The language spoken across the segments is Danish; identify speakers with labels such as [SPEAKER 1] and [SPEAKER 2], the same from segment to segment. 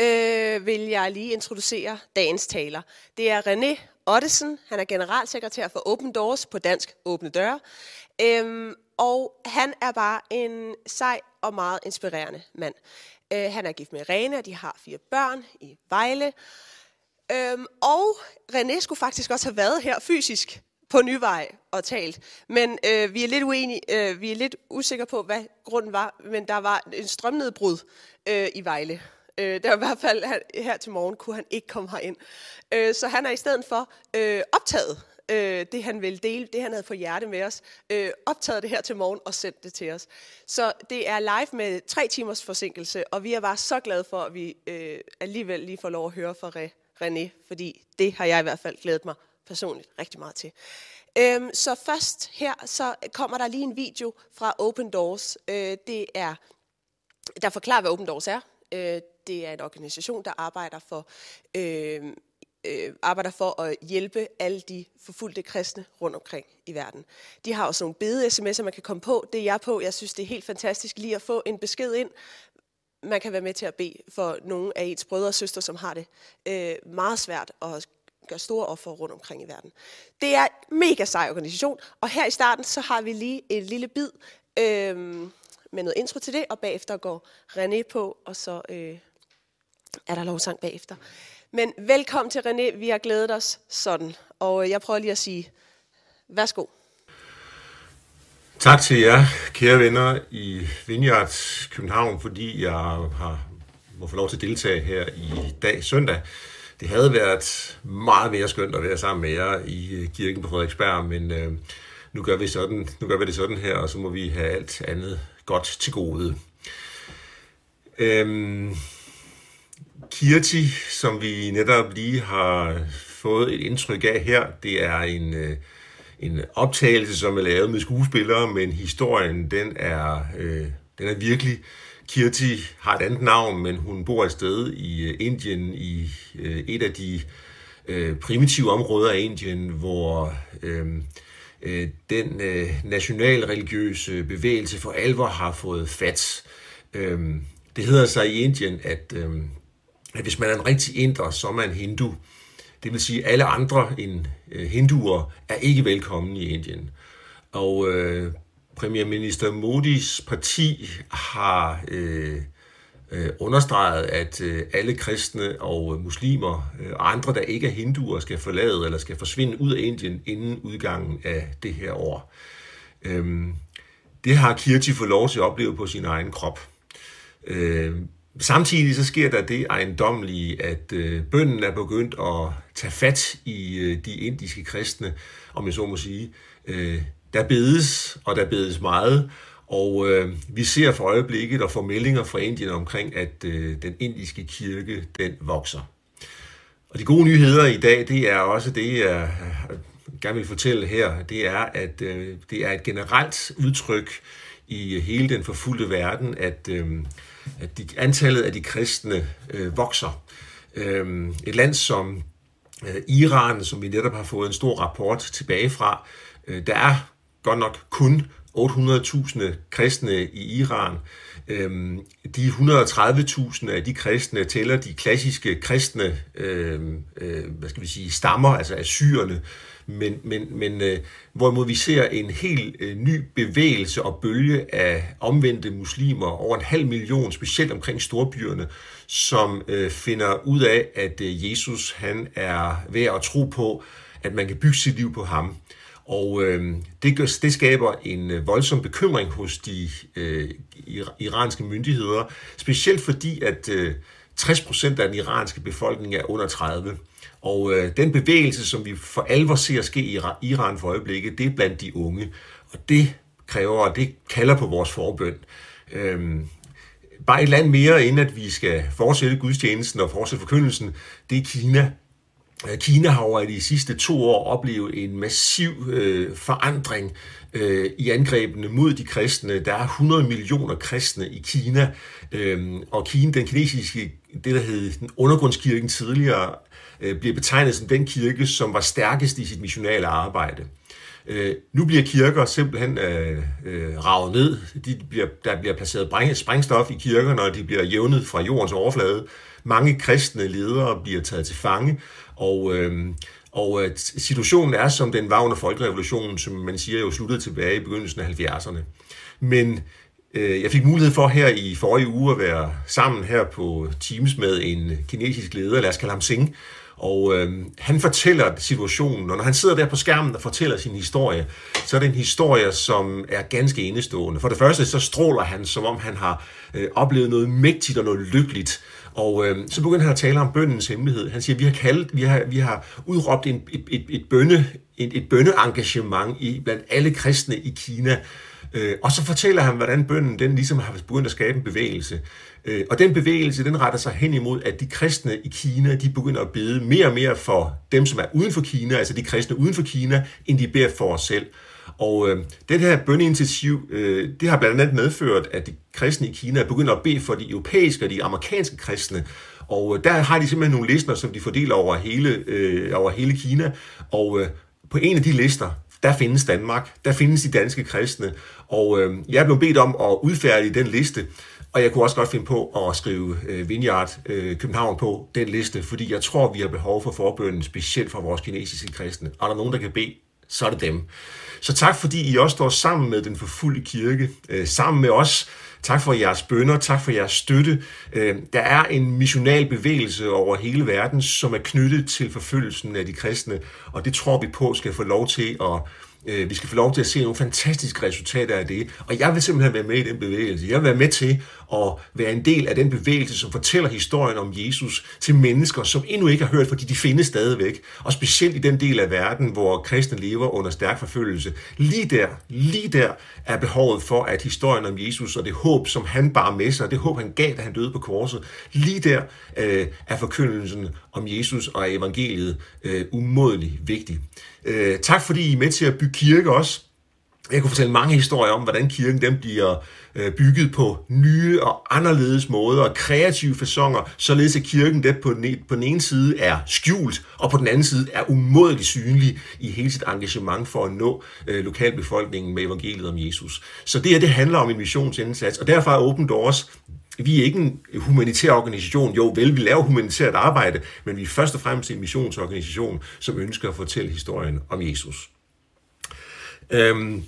[SPEAKER 1] øh, vil jeg lige introducere dagens taler. Det er René Ottesen. Han er generalsekretær for Open Doors på Dansk Åbne Døre. Øhm, og han er bare en sej og meget inspirerende mand. Øh, han er gift med Rene, og de har fire børn i Vejle. Øhm, og René skulle faktisk også have været her fysisk på Nyvej og talt. Men øh, vi er lidt uenige, øh, vi er lidt usikre på, hvad grunden var, men der var en strømnedbrud øh, i Vejle. Øh, det var i hvert fald her, her til morgen, kunne han ikke komme herind. Øh, så han er i stedet for øh, optaget øh, det, han ville dele, det han havde på hjerte med os, øh, optaget det her til morgen og sendt det til os. Så det er live med tre timers forsinkelse, og vi er bare så glade for, at vi øh, alligevel lige får lov at høre fra René, fordi det har jeg i hvert fald glædet mig personligt rigtig meget til. Øhm, så først her, så kommer der lige en video fra Open Doors. Øh, det er, der forklarer, hvad Open Doors er. Øh, det er en organisation, der arbejder for, øh, øh, arbejder for at hjælpe alle de forfulgte kristne rundt omkring i verden. De har også nogle bede-sms'er, man kan komme på. Det er jeg på. Jeg synes, det er helt fantastisk lige at få en besked ind. Man kan være med til at bede for nogle af ens brødre og søstre, som har det øh, meget svært at gøre store offer rundt omkring i verden. Det er en mega sej organisation, og her i starten, så har vi lige et lille bid øh, med noget intro til det, og bagefter går René på, og så øh, er der lovsang bagefter. Men velkommen til René, vi har glædet os sådan, og øh, jeg prøver lige at sige, værsgo.
[SPEAKER 2] Tak til jer, kære venner i Vineyard København, fordi jeg har må få lov til at deltage her i dag søndag. Det havde været meget mere skønt at være sammen med jer i øh, kirken på Frederiksberg, men øh, nu, gør vi sådan, nu gør vi det sådan her, og så må vi have alt andet godt til gode. Øhm, Kirti, som vi netop lige har fået et indtryk af her, det er en, øh, en optagelse, som er lavet med skuespillere, men historien, den er, øh, den er virkelig. Kirti har et andet navn, men hun bor et sted i øh, Indien, i øh, et af de øh, primitive områder af Indien, hvor øh, øh, den øh, nationalreligiøse bevægelse for alvor har fået fat. Øh, det hedder sig i Indien, at øh, at hvis man er en rigtig inder, så er man hindu. Det vil sige, at alle andre end øh, hinduer er ikke velkomne i Indien. Og øh, premierminister Modis parti har øh, øh, understreget, at øh, alle kristne og muslimer øh, og andre, der ikke er hinduer, skal forlade eller skal forsvinde ud af Indien inden udgangen af det her år. Øh, det har Kirti fået lov til at opleve på sin egen krop. Øh, Samtidig så sker der det ejendommelige, at øh, bønden er begyndt at tage fat i øh, de indiske kristne, om jeg så må sige. Øh, der bedes, og der bedes meget, og øh, vi ser for øjeblikket og får meldinger fra Indien omkring, at øh, den indiske kirke, den vokser. Og de gode nyheder i dag, det er også det, jeg øh, gerne vil fortælle her, det er, at øh, det er et generelt udtryk i øh, hele den forfulgte verden, at øh, at de, antallet af de kristne øh, vokser. Øh, et land som øh, Iran, som vi netop har fået en stor rapport tilbage fra, øh, der er godt nok kun 800.000 kristne i Iran. Øhm, de 130.000 af de kristne tæller de klassiske kristne øh, øh, hvad skal vi sige, stammer, altså assyrerne, men, men, men øh, hvorimod vi ser en helt øh, ny bevægelse og bølge af omvendte muslimer, over en halv million, specielt omkring storbyerne, som øh, finder ud af, at øh, Jesus han er værd at tro på, at man kan bygge sit liv på ham. Og øh, det, gør, det skaber en øh, voldsom bekymring hos de øh, iranske myndigheder, specielt fordi, at øh, 60% af den iranske befolkning er under 30. Og øh, den bevægelse, som vi for alvor ser ske i Iran for øjeblikket, det er blandt de unge. Og det kræver, og det kalder på vores forbøn. Øhm, bare et land mere, inden at vi skal fortsætte gudstjenesten og fortsætte forkyndelsen, det er Kina. Øh, Kina har over de sidste to år oplevet en massiv øh, forandring øh, i angrebene mod de kristne. Der er 100 millioner kristne i Kina, øh, og Kina, den kinesiske, det der hed den undergrundskirken tidligere, øh, bliver betegnet som den kirke, som var stærkest i sit missionale arbejde. Øh, nu bliver kirker simpelthen øh, øh, ravet ned. De bliver, der bliver placeret sprængstof i kirker, når de bliver jævnet fra jordens overflade. Mange kristne ledere bliver taget til fange, og, øh, og øh, situationen er, som den var under folkerevolutionen, som man siger jo sluttede tilbage i begyndelsen af 70'erne. Men Øh, jeg fik mulighed for her i forrige uge at være sammen her på Teams med en kinesisk leder, lad os kalde ham Singh, og øh, han fortæller situationen, og når han sidder der på skærmen og fortæller sin historie, så er det en historie, som er ganske enestående. For det første, så stråler han, som om han har øh, oplevet noget mægtigt og noget lykkeligt. Og øh, så begynder han at tale om bøndens hemmelighed. Han siger, vi har, kaldt, vi har, vi har udråbt en, et, et, et, bønne, et, et bønneengagement i, blandt alle kristne i Kina. Øh, og så fortæller han, hvordan bønden den ligesom har begyndt at skabe en bevægelse. Øh, og den bevægelse, den retter sig hen imod, at de kristne i Kina, de begynder at bede mere og mere for dem, som er uden for Kina, altså de kristne uden for Kina, end de beder for os selv. Og øh, det her bønneinitiativ, øh, det har blandt andet medført, at de kristne i Kina begynder at bede for de europæiske og de amerikanske kristne. Og øh, der har de simpelthen nogle lister, som de fordeler over hele, øh, over hele Kina. Og øh, på en af de lister, der findes Danmark, der findes de danske kristne. Og øh, jeg er blevet bedt om at udfærdige den liste. Og jeg kunne også godt finde på at skrive øh, Vineyard øh, København på den liste, fordi jeg tror, vi har behov for forbønden, specielt for vores kinesiske kristne. Og er der nogen, der kan bede, så er det dem. Så tak, fordi I også står sammen med den forfulgte kirke, øh, sammen med os. Tak for jeres bønder, tak for jeres støtte. Øh, der er en missional bevægelse over hele verden, som er knyttet til forfølgelsen af de kristne, og det tror vi på skal få lov til at Øh, vi skal få lov til at se nogle fantastiske resultater af det. Og jeg vil simpelthen være med i den bevægelse. Jeg vil være med til og være en del af den bevægelse, som fortæller historien om Jesus til mennesker, som endnu ikke har hørt, fordi de findes stadigvæk. Og specielt i den del af verden, hvor kristne lever under stærk forfølgelse. Lige der, lige der er behovet for, at historien om Jesus og det håb, som han bar med sig, og det håb, han gav, da han døde på korset, lige der øh, er forkyndelsen om Jesus og evangeliet øh, umådelig vigtig. Øh, tak fordi I er med til at bygge kirke også. Jeg kunne fortælle mange historier om, hvordan kirken den bliver øh, bygget på nye og anderledes måder og kreative fasonger, således at kirken der på den, e, på den ene side er skjult, og på den anden side er umådeligt synlig i hele sit engagement for at nå øh, lokalbefolkningen med evangeliet om Jesus. Så det her, det handler om en missionsindsats, og derfor er Open Doors vi er ikke en humanitær organisation. Jo, vel, vi laver humanitært arbejde, men vi er først og fremmest en missionsorganisation, som ønsker at fortælle historien om Jesus. Øhm,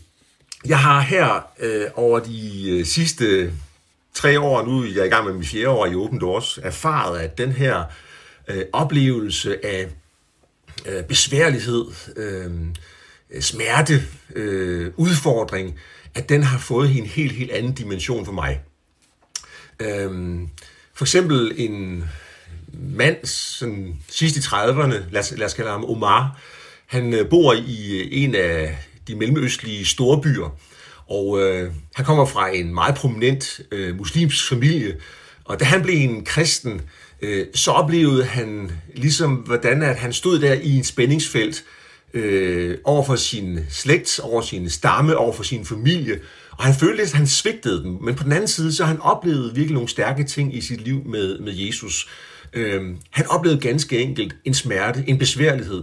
[SPEAKER 2] jeg har her øh, over de øh, sidste tre år, nu jeg er jeg i gang med min fjerde år i Open Doors, erfaret, at den her øh, oplevelse af øh, besværlighed, øh, smerte, øh, udfordring, at den har fået en helt, helt anden dimension for mig. Øh, for eksempel en mand, sådan sidst i 30'erne, lad os, lad os kalde ham Omar, han øh, bor i øh, en af de mellemøstlige storbyer, og øh, han kommer fra en meget prominent øh, muslimsk familie, og da han blev en kristen, øh, så oplevede han ligesom, hvordan at han stod der i en spændingsfelt øh, over for sin slægt, over sin stamme, over for sin familie, og han følte, at han svigtede dem. Men på den anden side, så han oplevede virkelig nogle stærke ting i sit liv med, med Jesus. Øh, han oplevede ganske enkelt en smerte, en besværlighed.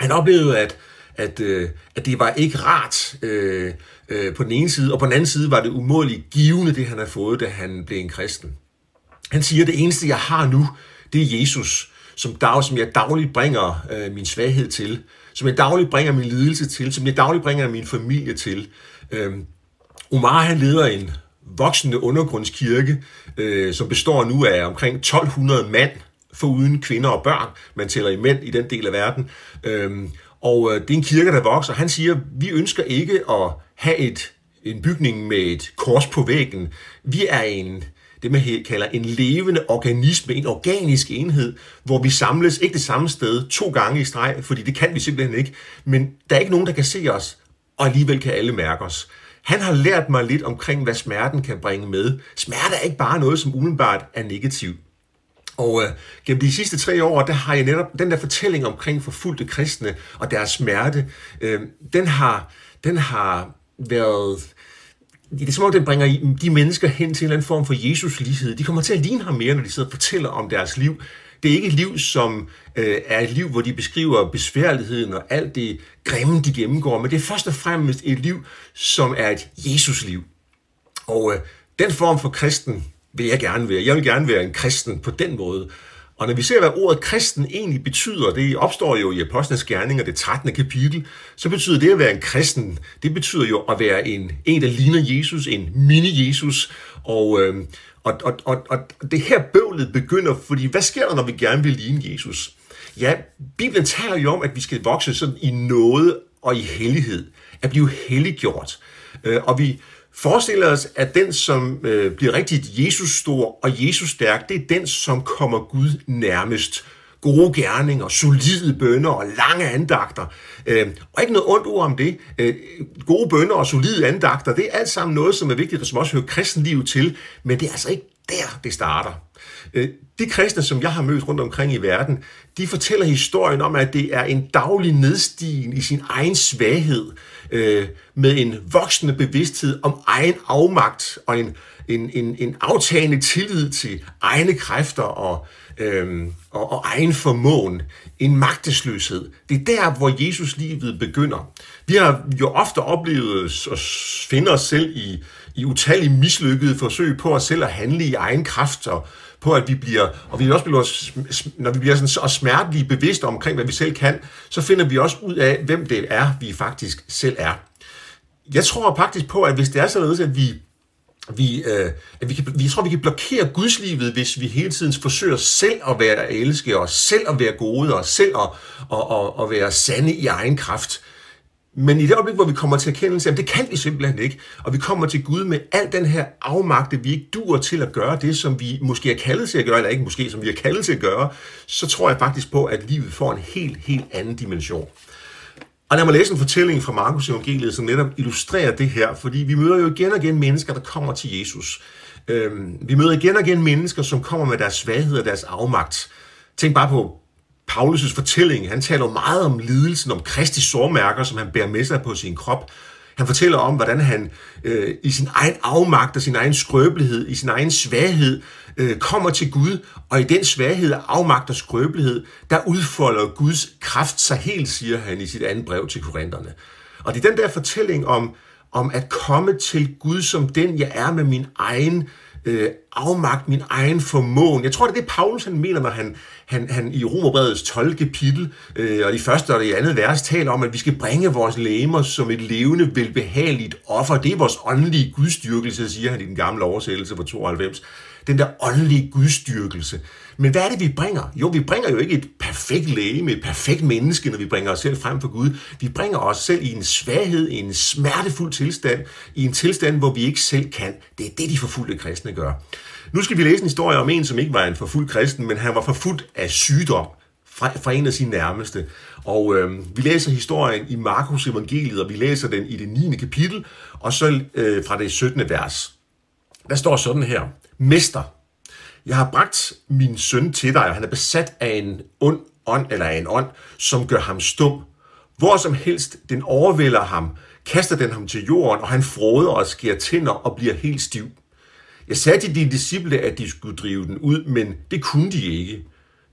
[SPEAKER 2] Han oplevede, at, at, øh, at det var ikke rart øh, øh, på den ene side, og på den anden side var det umådeligt givende, det han har fået, da han blev en kristen. Han siger, det eneste, jeg har nu, det er Jesus, som, dag, som jeg dagligt bringer øh, min svaghed til, som jeg dagligt bringer min lidelse til, som jeg dagligt bringer min familie til. Øh, Omar han leder en voksende undergrundskirke, øh, som består nu af omkring 1200 mand, foruden kvinder og børn. Man tæller i mænd i den del af verden. Øhm, og øh, det er en kirke, der vokser. Han siger, vi ønsker ikke at have et, en bygning med et kors på væggen. Vi er en, det man kalder en levende organisme, en organisk enhed, hvor vi samles ikke det samme sted to gange i streg, fordi det kan vi simpelthen ikke. Men der er ikke nogen, der kan se os, og alligevel kan alle mærke os. Han har lært mig lidt omkring, hvad smerten kan bringe med. Smerte er ikke bare noget, som umiddelbart er negativt. Og øh, gennem de sidste tre år, der har jeg netop den der fortælling omkring forfulgte kristne og deres smerte, øh, den, har, den har været... Det er som om, den bringer de mennesker hen til en eller anden form for Jesus-lighed. De kommer til at ligne ham mere, når de sidder og fortæller om deres liv. Det er ikke et liv, som øh, er et liv, hvor de beskriver besværligheden og alt det grimme, de gennemgår, men det er først og fremmest et liv, som er et Jesus-liv. Og øh, den form for kristen vil jeg gerne være. Jeg vil gerne være en kristen på den måde. Og når vi ser, hvad ordet kristen egentlig betyder, det opstår jo i Apostlenes Gerninger, det 13. kapitel, så betyder det at være en kristen, det betyder jo at være en, en der ligner Jesus, en mini-Jesus. Og, øh, og, og, og, og det her bøvlet begynder, fordi hvad sker der, når vi gerne vil ligne Jesus? Ja, Bibelen taler jo om, at vi skal vokse sådan i noget og i hellighed. At blive helliggjort. Øh, og vi, forestiller os, at den, som øh, bliver rigtig Jesus stor og Jesus stærk, det er den, som kommer Gud nærmest. Gode gerninger, solide bønder og lange andagter. Øh, og ikke noget ondt ord om det. Øh, gode bønder og solide andagter, det er alt sammen noget, som er vigtigt, og som også hører kristenlivet til. Men det er altså ikke der, det starter. Øh, de kristne, som jeg har mødt rundt omkring i verden, de fortæller historien om, at det er en daglig nedstigen i sin egen svaghed, øh, med en voksende bevidsthed om egen afmagt og en, en, en, en aftagende tillid til egne kræfter og, øhm, og, og egen formåen. En magtesløshed. Det er der, hvor Jesus livet begynder. Vi har jo ofte oplevet at finde os selv i, i utallige mislykkede forsøg på os selv at handle i egen kraft og på, at vi bliver, og vi også bliver, når vi bliver sådan så smertelige bevidste omkring, hvad vi selv kan, så finder vi også ud af, hvem det er, vi faktisk selv er. Jeg tror faktisk på, at hvis det er således, at vi vi, øh, at vi, kan, vi, tror, vi kan blokere gudslivet, hvis vi hele tiden forsøger selv at være elske, og selv at være gode, og selv at, at, at, at være sande i egen kraft. Men i det øjeblik, hvor vi kommer til erkendelse, jamen det kan vi simpelthen ikke, og vi kommer til Gud med al den her afmagte, vi ikke dur til at gøre det, som vi måske er kaldet til at gøre, eller ikke måske, som vi er kaldet til at gøre, så tror jeg faktisk på, at livet får en helt, helt anden dimension. Og lad mig læse en fortælling fra Markus evangeliet, som netop illustrerer det her, fordi vi møder jo igen og igen mennesker, der kommer til Jesus. Øhm, vi møder igen og igen mennesker, som kommer med deres svaghed og deres afmagt. Tænk bare på Paulus' fortælling. Han taler meget om lidelsen, om Kristi sårmærker, som han bærer med sig på sin krop. Han fortæller om, hvordan han øh, i sin egen afmagt og sin egen skrøbelighed, i sin egen svaghed, øh, kommer til Gud, og i den svaghed, afmagt og skrøbelighed, der udfolder Guds kraft sig helt, siger han i sit andet brev til korinterne. Og det er den der fortælling om, om at komme til Gud som den, jeg er med min egen øh, afmagt, min egen formåen. Jeg tror, det er det, Paulus han mener, når han, han, han i Romerbrevets 12. kapitel, øh, og i første og det andet vers, taler om, at vi skal bringe vores læmer som et levende, velbehageligt offer. Det er vores åndelige gudstyrkelse, siger han i den gamle oversættelse fra 92 den der åndelige gudstyrkelse. Men hvad er det, vi bringer? Jo, vi bringer jo ikke et perfekt læge med et perfekt menneske, når vi bringer os selv frem for Gud. Vi bringer os selv i en svaghed, i en smertefuld tilstand, i en tilstand, hvor vi ikke selv kan. Det er det, de forfulgte kristne gør. Nu skal vi læse en historie om en, som ikke var en forfulgt kristen, men han var forfulgt af sygdom fra, fra en af sine nærmeste. Og øh, vi læser historien i Markus evangeliet, og vi læser den i det 9. kapitel, og så øh, fra det 17. vers. Der står sådan her. Mester, jeg har bragt min søn til dig, og han er besat af en ond ånd, eller af en ånd, som gør ham stum. Hvor som helst den overvælder ham, kaster den ham til jorden, og han froder og skærer tænder og bliver helt stiv. Jeg sagde til dine disciple, at de skulle drive den ud, men det kunne de ikke.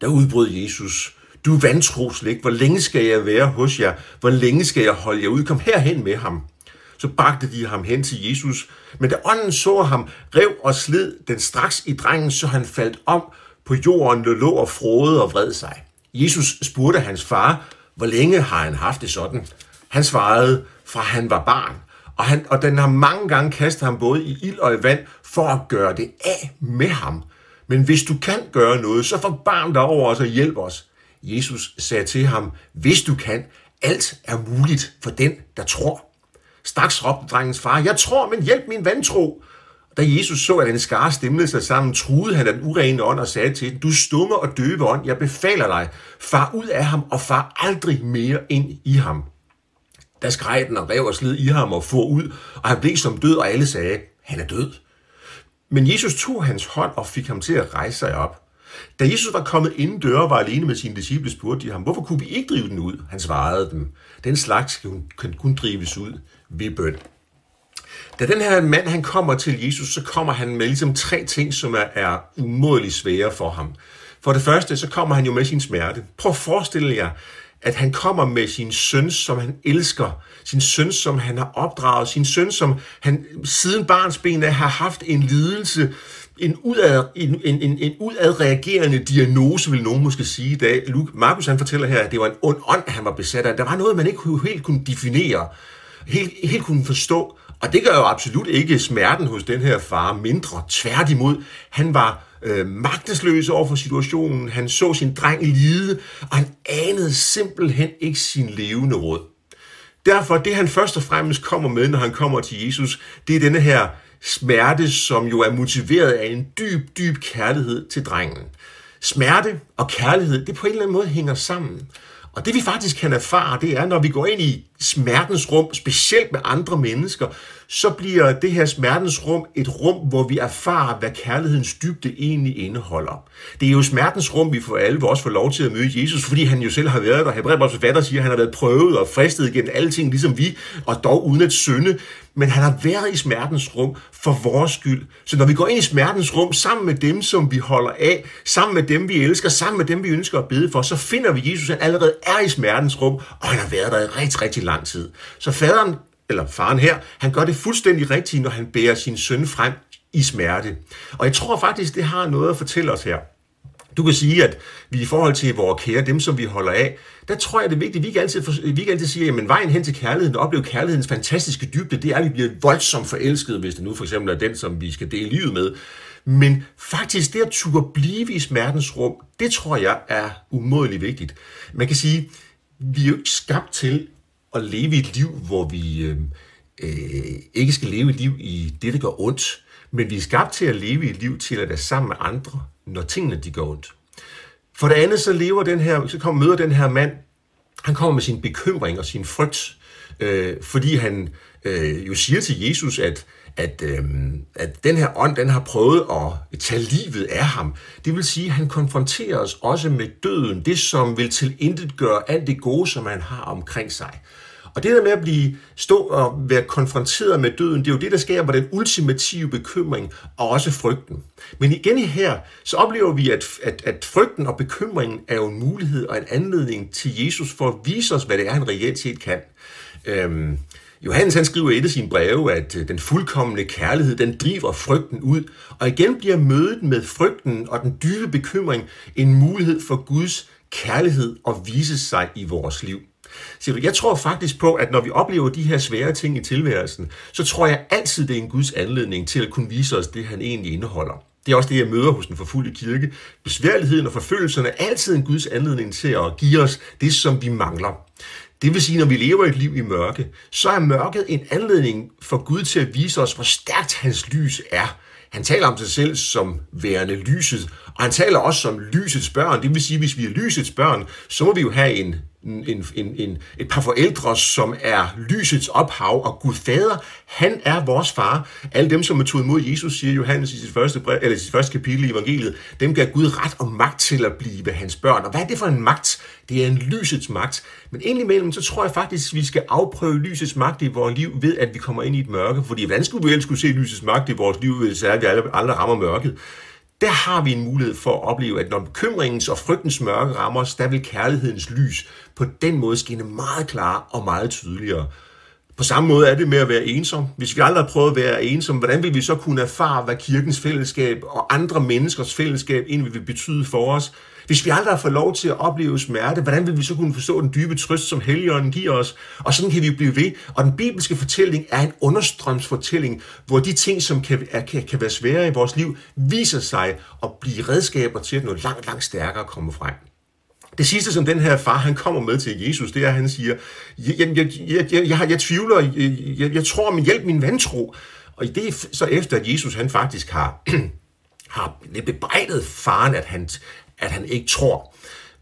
[SPEAKER 2] Der udbrød Jesus. Du vantro slægt, hvor længe skal jeg være hos jer? Hvor længe skal jeg holde jer ud? Kom herhen med ham. Så bagte de ham hen til Jesus, men da ånden så ham, rev og slid den straks i drengen, så han faldt om på jorden, lå og frode og vred sig. Jesus spurgte hans far, hvor længe har han haft det sådan? Han svarede, fra han var barn. Og, han, og den har mange gange kastet ham både i ild og i vand for at gøre det af med ham. Men hvis du kan gøre noget, så forbarm dig over os og hjælp os. Jesus sagde til ham, hvis du kan, alt er muligt for den, der tror. Straks råbte drengens far, jeg tror, men hjælp min vantro. Da Jesus så, at en skare stemlede sig sammen, truede han den urene ånd og sagde til den, du stumme og døve ånd, jeg befaler dig, far ud af ham og far aldrig mere ind i ham. Da skreg den og rev og slid i ham og for ud, og han blev som død, og alle sagde, han er død. Men Jesus tog hans hånd og fik ham til at rejse sig op. Da Jesus var kommet inden døre og var alene med sine disciple, spurgte de ham, hvorfor kunne vi ikke drive den ud? Han svarede dem, den slags kan kun drives ud ved bøn. Da den her mand han kommer til Jesus, så kommer han med ligesom tre ting, som er, er umådeligt svære for ham. For det første, så kommer han jo med sin smerte. Prøv at forestille jer, at han kommer med sin søn, som han elsker, sin søn, som han har opdraget, sin søn, som han siden barns ben har haft en lidelse, en, udad, en, en, en, en udadreagerende diagnose, vil nogen måske sige i dag. Luke, Markus han fortæller her, at det var en ond ånd, han var besat af. Der var noget, man ikke helt kunne definere, helt, helt kunne forstå. Og det gør jo absolut ikke smerten hos den her far mindre. Tværtimod, han var øh, magtesløs over for situationen. Han så sin dreng lide, og han anede simpelthen ikke sin levende råd. Derfor, det han først og fremmest kommer med, når han kommer til Jesus, det er denne her smerte, som jo er motiveret af en dyb, dyb kærlighed til drengen. Smerte og kærlighed, det på en eller anden måde hænger sammen. Og det vi faktisk kan erfare, det er, når vi går ind i smertens rum, specielt med andre mennesker, så bliver det her smertens rum et rum, hvor vi erfarer, hvad kærlighedens dybde egentlig indeholder. Det er jo smertens rum, vi for alle også får lov til at møde Jesus, fordi han jo selv har været der. Hebræerbrevets forfatter siger, at han har været prøvet og fristet gennem alle ting, ligesom vi, og dog uden at synde. Men han har været i smertens rum for vores skyld. Så når vi går ind i smertens rum sammen med dem, som vi holder af, sammen med dem, vi elsker, sammen med dem, vi ønsker at bede for, så finder vi Jesus, han allerede er i smertens rum, og han har været der i rigtig, rigtig lang tid. Så faderen eller faren her, han gør det fuldstændig rigtigt, når han bærer sin søn frem i smerte. Og jeg tror faktisk, det har noget at fortælle os her. Du kan sige, at vi i forhold til vores kære, dem som vi holder af, der tror jeg, det er vigtigt, vi kan altid, vi kan altid sige, at vejen hen til kærligheden, og opleve kærlighedens fantastiske dybde, det er, at vi bliver voldsomt forelskede, hvis det nu for eksempel er den, som vi skal dele livet med. Men faktisk det at turde blive i smertens rum, det tror jeg er umådeligt vigtigt. Man kan sige, vi er jo ikke skabt til at leve et liv, hvor vi øh, øh, ikke skal leve et liv i det, der gør ondt, men vi er skabt til at leve et liv til at være sammen med andre, når tingene de gør ondt. For det andet så lever den her, så kommer møder den her mand, han kommer med sin bekymring og sin frygt, øh, fordi han øh, jo siger til Jesus, at, at, øh, at den her ånd, den har prøvet at tage livet af ham. Det vil sige, at han konfronterer os også med døden, det som vil til intet gøre alt det gode, som han har omkring sig. Og det der med at blive stå og være konfronteret med døden, det er jo det, der skaber den ultimative bekymring og også frygten. Men igen her, så oplever vi, at, at, at frygten og bekymringen er jo en mulighed og en anledning til Jesus for at vise os, hvad det er, han reelt set kan. Øhm, Johannes han skriver i et af sine breve, at øh, den fuldkommende kærlighed, den driver frygten ud. Og igen bliver mødet med frygten og den dybe bekymring en mulighed for Guds kærlighed at vise sig i vores liv. Så jeg tror faktisk på, at når vi oplever de her svære ting i tilværelsen, så tror jeg altid, det er en Guds anledning til at kunne vise os det, han egentlig indeholder. Det er også det, jeg møder hos den forfulgte kirke. Besværligheden og forfølgelserne er altid en Guds anledning til at give os det, som vi mangler. Det vil sige, når vi lever et liv i mørke, så er mørket en anledning for Gud til at vise os, hvor stærkt hans lys er. Han taler om sig selv som værende lyset, og han taler også som lysets børn. Det vil sige, at hvis vi er lysets børn, så må vi jo have en en, en, en, et par forældre, som er lysets ophav, og Gud fader, han er vores far. Alle dem, som er tog imod Jesus, siger Johannes i sit første, brev, eller sit første kapitel i evangeliet, dem gav Gud ret og magt til at blive hans børn. Og hvad er det for en magt? Det er en lysets magt. Men indimellem, så tror jeg faktisk, at vi skal afprøve lysets magt i vores liv ved, at vi kommer ind i et mørke. Fordi hvordan skulle vi ellers kunne se lysets magt i vores liv, hvis vi aldrig rammer mørket? Der har vi en mulighed for at opleve, at når bekymringens og frygtens mørke rammer os, der vil kærlighedens lys på den måde skinne meget klarere og meget tydeligere. På samme måde er det med at være ensom. Hvis vi aldrig har prøvet at være ensom, hvordan vil vi så kunne erfare, hvad kirkens fællesskab og andre menneskers fællesskab egentlig vil betyde for os? Hvis vi aldrig har fået lov til at opleve smerte, hvordan vil vi så kunne forstå den dybe trøst, som Helligånden giver os? Og sådan kan vi blive ved. Og den bibelske fortælling er en understrømsfortælling, hvor de ting, som kan, er, kan, kan være svære i vores liv, viser sig at blive redskaber til, at noget langt, langt stærkere kommer frem. Det sidste, som den her far han kommer med til Jesus, det er, at han siger, jeg, jeg, jeg, jeg, jeg, jeg, tvivler, jeg, jeg, jeg tror, min hjælp min vantro. Og det er så efter, at Jesus han faktisk har, har bebrejdet faren, at han, at han ikke tror.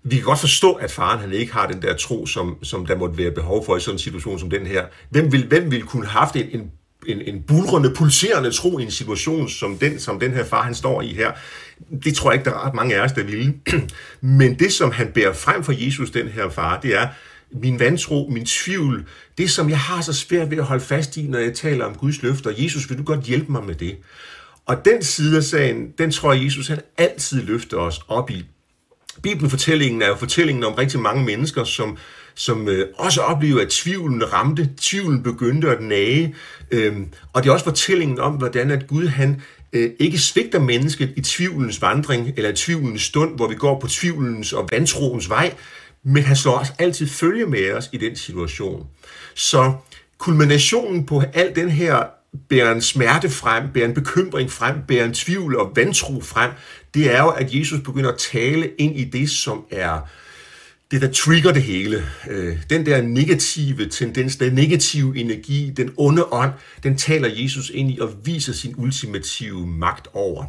[SPEAKER 2] Vi kan godt forstå, at faren han ikke har den der tro, som, som der måtte være behov for i sådan en situation som den her. Hvem vil, hvem vil kunne have haft en, en en, en bulrende, pulserende tro i en situation som den, som den her far, han står i her. Det tror jeg ikke, der er ret mange af os, der ville. Men det, som han bærer frem for Jesus, den her far, det er, min vantro, min tvivl, det som jeg har så svært ved at holde fast i, når jeg taler om Guds løfter. Jesus, vil du godt hjælpe mig med det? Og den side af sagen, den tror jeg, Jesus han altid løfter os op i. Bibelfortællingen er jo fortællingen om rigtig mange mennesker, som, som øh, også oplever, at tvivlen ramte, tvivlen begyndte at nage. Øhm, og det er også fortællingen om, hvordan at Gud han øh, ikke svigter mennesket i tvivlens vandring, eller i tvivlens stund, hvor vi går på tvivlens og vantroens vej, men han slår også altid følge med os i den situation. Så kulminationen på al den her bærer en smerte frem, bærer en bekymring frem, bærer en tvivl og vantro frem, det er jo, at Jesus begynder at tale ind i det, som er det, der trigger det hele. Øh, den der negative tendens, den negative energi, den onde ånd, den taler Jesus ind i og viser sin ultimative magt over.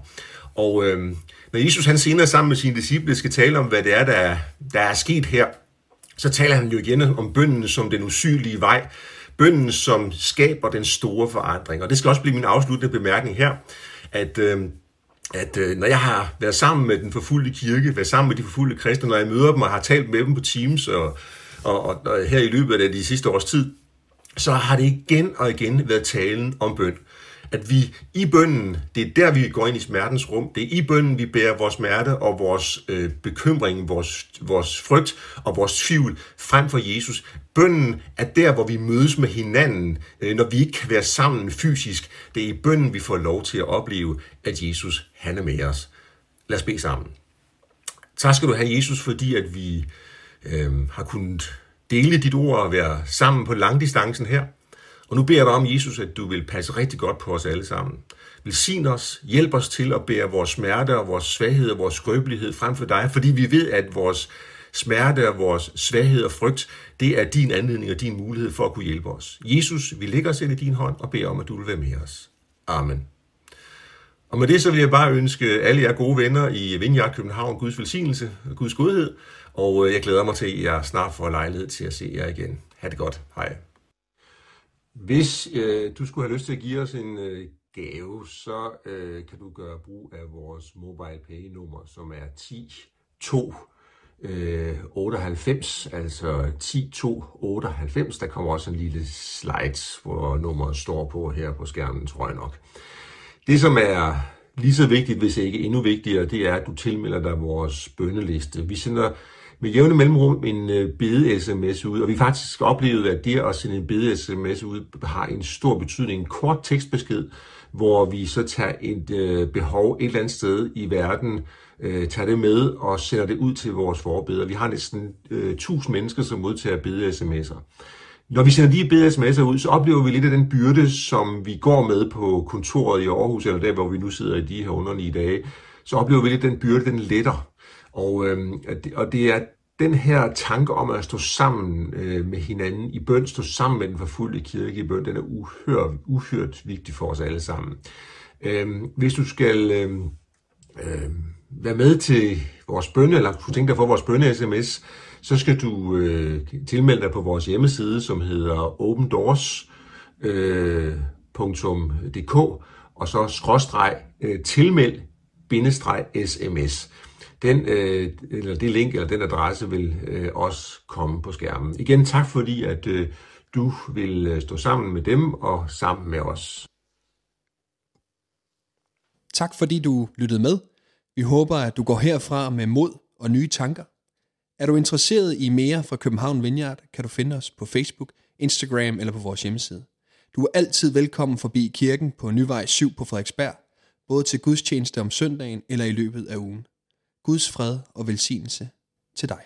[SPEAKER 2] Og øh, når Jesus han senere sammen med sine disciple skal tale om, hvad det er, der der er sket her, så taler han jo igen om bønden som den usynlige vej, bønden som skaber den store forandring. Og det skal også blive min afsluttende bemærkning her, at, øh, at øh, når jeg har været sammen med den forfulgte kirke, været sammen med de forfulgte kristne, når jeg møder dem og har talt med dem på Teams og, og, og, og her i løbet af de sidste års tid, så har det igen og igen været talen om bøn at vi i bønden, det er der, vi går ind i smertens rum, det er i bønden, vi bærer vores smerte og vores øh, bekymring, vores, vores frygt og vores tvivl frem for Jesus. Bønden er der, hvor vi mødes med hinanden, øh, når vi ikke kan være sammen fysisk. Det er i bønden, vi får lov til at opleve, at Jesus, han er med os. Lad os bede sammen. Tak skal du have, Jesus, fordi at vi øh, har kunnet dele dit ord og være sammen på langdistancen her. Og nu beder jeg dig om, Jesus, at du vil passe rigtig godt på os alle sammen. Velsign os, hjælp os til at bære vores smerte og vores svaghed og vores skrøbelighed frem for dig, fordi vi ved, at vores smerte og vores svaghed og frygt, det er din anledning og din mulighed for at kunne hjælpe os. Jesus, vi lægger os ind i din hånd og beder om, at du vil være med os. Amen. Og med det så vil jeg bare ønske alle jer gode venner i Vineyard København Guds velsignelse og Guds godhed, og øh, jeg glæder mig til, at jeg snart får lejlighed til at se jer igen. Ha' det godt. Hej. Hvis øh, du skulle have lyst til at give os en øh, gave, så øh, kan du gøre brug af vores mobile pay nummer, som er 10 2 øh, 98, altså 10.2.98. Der kommer også en lille slide, hvor nummeret står på her på skærmen, tror jeg nok. Det, som er lige så vigtigt, hvis ikke endnu vigtigere, det er, at du tilmelder dig vores bønneliste. Vi sender med jævne mellemrum en øh, bede-sms ud, og vi faktisk oplevet, at det at sende en bede-sms ud har en stor betydning. En kort tekstbesked, hvor vi så tager et øh, behov et eller andet sted i verden, øh, tager det med og sender det ud til vores forbedere. Vi har næsten øh, 1000 mennesker, som modtager bede-sms'er. Når vi sender de bede-sms'er ud, så oplever vi lidt af den byrde, som vi går med på kontoret i Aarhus, eller der, hvor vi nu sidder i de her underlige dage. Så oplever vi lidt den byrde, den letter. Og, øh, og det er den her tanke om at stå sammen øh, med hinanden i bøn, stå sammen med den forfulgte kirke i bøn, den er uhørt, uhørt vigtig for os alle sammen. Øh, hvis du skal øh, øh, være med til vores bønne, eller du tænker dig for vores bønne-sms, så skal du øh, tilmelde dig på vores hjemmeside, som hedder opendoors.dk, øh, og så skråstreg øh, tilmeld bindestreg sms den, øh, eller det link eller den adresse vil øh, også komme på skærmen. Igen tak fordi, at øh, du vil øh, stå sammen med dem og sammen med os.
[SPEAKER 3] Tak fordi du lyttede med. Vi håber, at du går herfra med mod og nye tanker. Er du interesseret i mere fra København Vineyard, kan du finde os på Facebook, Instagram eller på vores hjemmeside. Du er altid velkommen forbi kirken på Nyvej 7 på Frederiksberg, både til gudstjeneste om søndagen eller i løbet af ugen. Guds fred og velsignelse til dig.